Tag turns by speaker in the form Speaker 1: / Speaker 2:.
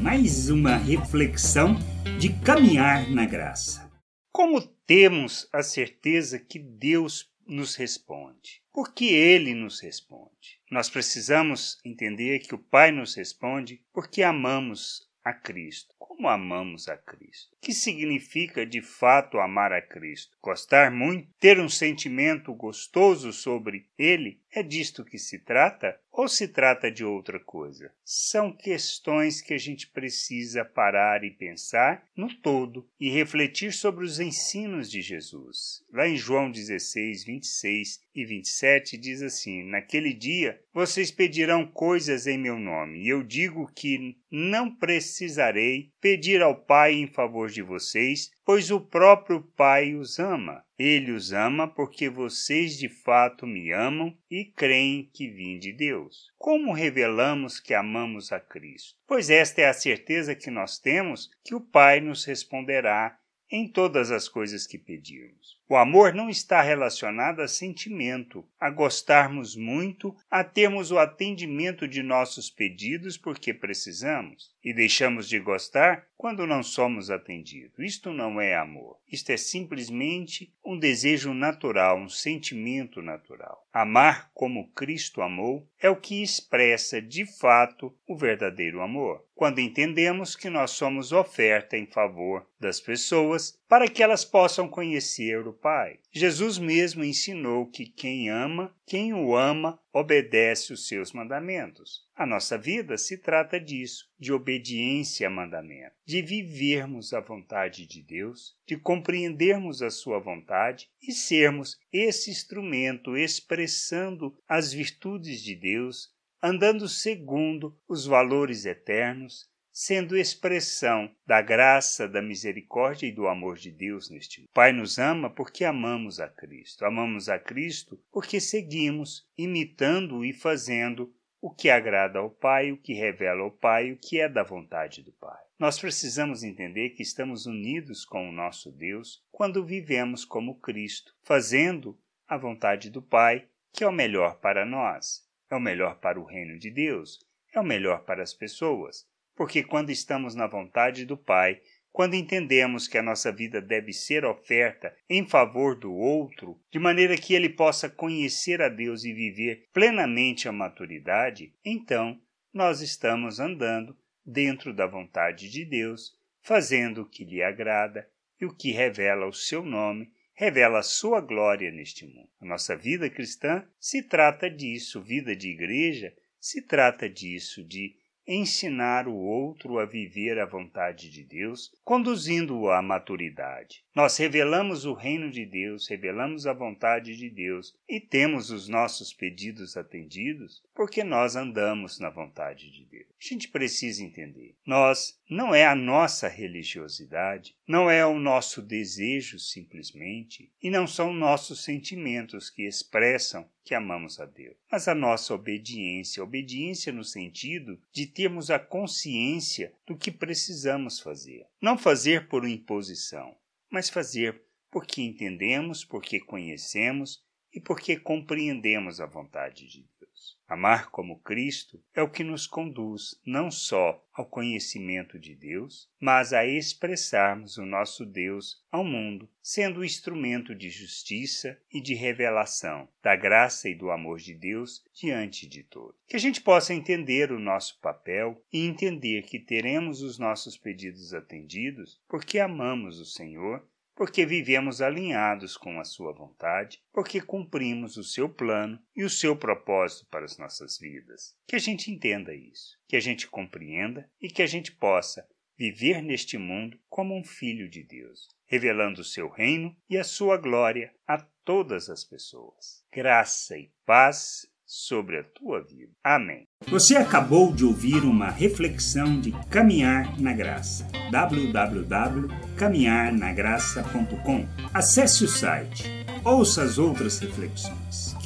Speaker 1: mais uma reflexão de caminhar na graça. Como temos a certeza que Deus nos responde? Porque Ele nos responde. Nós precisamos entender que o Pai nos responde porque amamos a Cristo. Como amamos a Cristo? Que significa de fato amar a Cristo? Gostar muito? Ter um sentimento gostoso sobre Ele? É disto que se trata? Ou se trata de outra coisa? São questões que a gente precisa parar e pensar no todo e refletir sobre os ensinos de Jesus. Lá em João 16, 26 e 27 diz assim: Naquele dia vocês pedirão coisas em meu nome, e eu digo que não precisarei pedir ao Pai em favor de vocês, pois o próprio Pai os ama. Ele os ama porque vocês de fato me amam e creem que vim de Deus. Como revelamos que amamos a Cristo? Pois esta é a certeza que nós temos que o Pai nos responderá em todas as coisas que pedirmos. O amor não está relacionado a sentimento, a gostarmos muito, a termos o atendimento de nossos pedidos porque precisamos, e deixamos de gostar quando não somos atendidos. Isto não é amor. Isto é simplesmente um desejo natural, um sentimento natural. Amar como Cristo amou é o que expressa de fato o verdadeiro amor. Quando entendemos que nós somos oferta em favor das pessoas para que elas possam conhecer o Pai. Jesus mesmo ensinou que quem ama, quem o ama, obedece os seus mandamentos. A nossa vida se trata disso, de obediência a mandamento, de vivermos a vontade de Deus, de compreendermos a sua vontade e sermos esse instrumento expressando as virtudes de Deus, andando segundo os valores eternos sendo expressão da graça, da misericórdia e do amor de Deus neste mundo. Pai nos ama porque amamos a Cristo. Amamos a Cristo porque seguimos imitando e fazendo o que agrada ao Pai, o que revela ao Pai, o que é da vontade do Pai. Nós precisamos entender que estamos unidos com o nosso Deus quando vivemos como Cristo, fazendo a vontade do Pai, que é o melhor para nós, é o melhor para o reino de Deus, é o melhor para as pessoas porque quando estamos na vontade do Pai, quando entendemos que a nossa vida deve ser oferta em favor do outro, de maneira que ele possa conhecer a Deus e viver plenamente a maturidade, então nós estamos andando dentro da vontade de Deus, fazendo o que lhe agrada e o que revela o seu nome, revela a sua glória neste mundo. A nossa vida cristã se trata disso, vida de igreja se trata disso, de ensinar o outro a viver a vontade de Deus, conduzindo-o à maturidade. Nós revelamos o reino de Deus, revelamos a vontade de Deus e temos os nossos pedidos atendidos porque nós andamos na vontade de Deus. A gente precisa entender. Nós não é a nossa religiosidade, não é o nosso desejo simplesmente, e não são nossos sentimentos que expressam que amamos a Deus, mas a nossa obediência, obediência no sentido de termos a consciência do que precisamos fazer. Não fazer por imposição, mas fazer porque entendemos, porque conhecemos e porque compreendemos a vontade de Deus. Amar como Cristo é o que nos conduz não só ao conhecimento de Deus, mas a expressarmos o nosso Deus ao mundo, sendo o instrumento de justiça e de revelação da graça e do amor de Deus diante de todos. Que a gente possa entender o nosso papel e entender que teremos os nossos pedidos atendidos porque amamos o Senhor porque vivemos alinhados com a Sua vontade, porque cumprimos o seu plano e o seu propósito para as nossas vidas. Que a gente entenda isso, que a gente compreenda e que a gente possa viver neste mundo como um filho de Deus, revelando o seu reino e a sua glória a todas as pessoas. Graça e paz sobre a tua vida. Amém.
Speaker 2: Você acabou de ouvir uma reflexão de Caminhar na Graça. www.caminharnagraça.com. Acesse o site. Ouça as outras reflexões.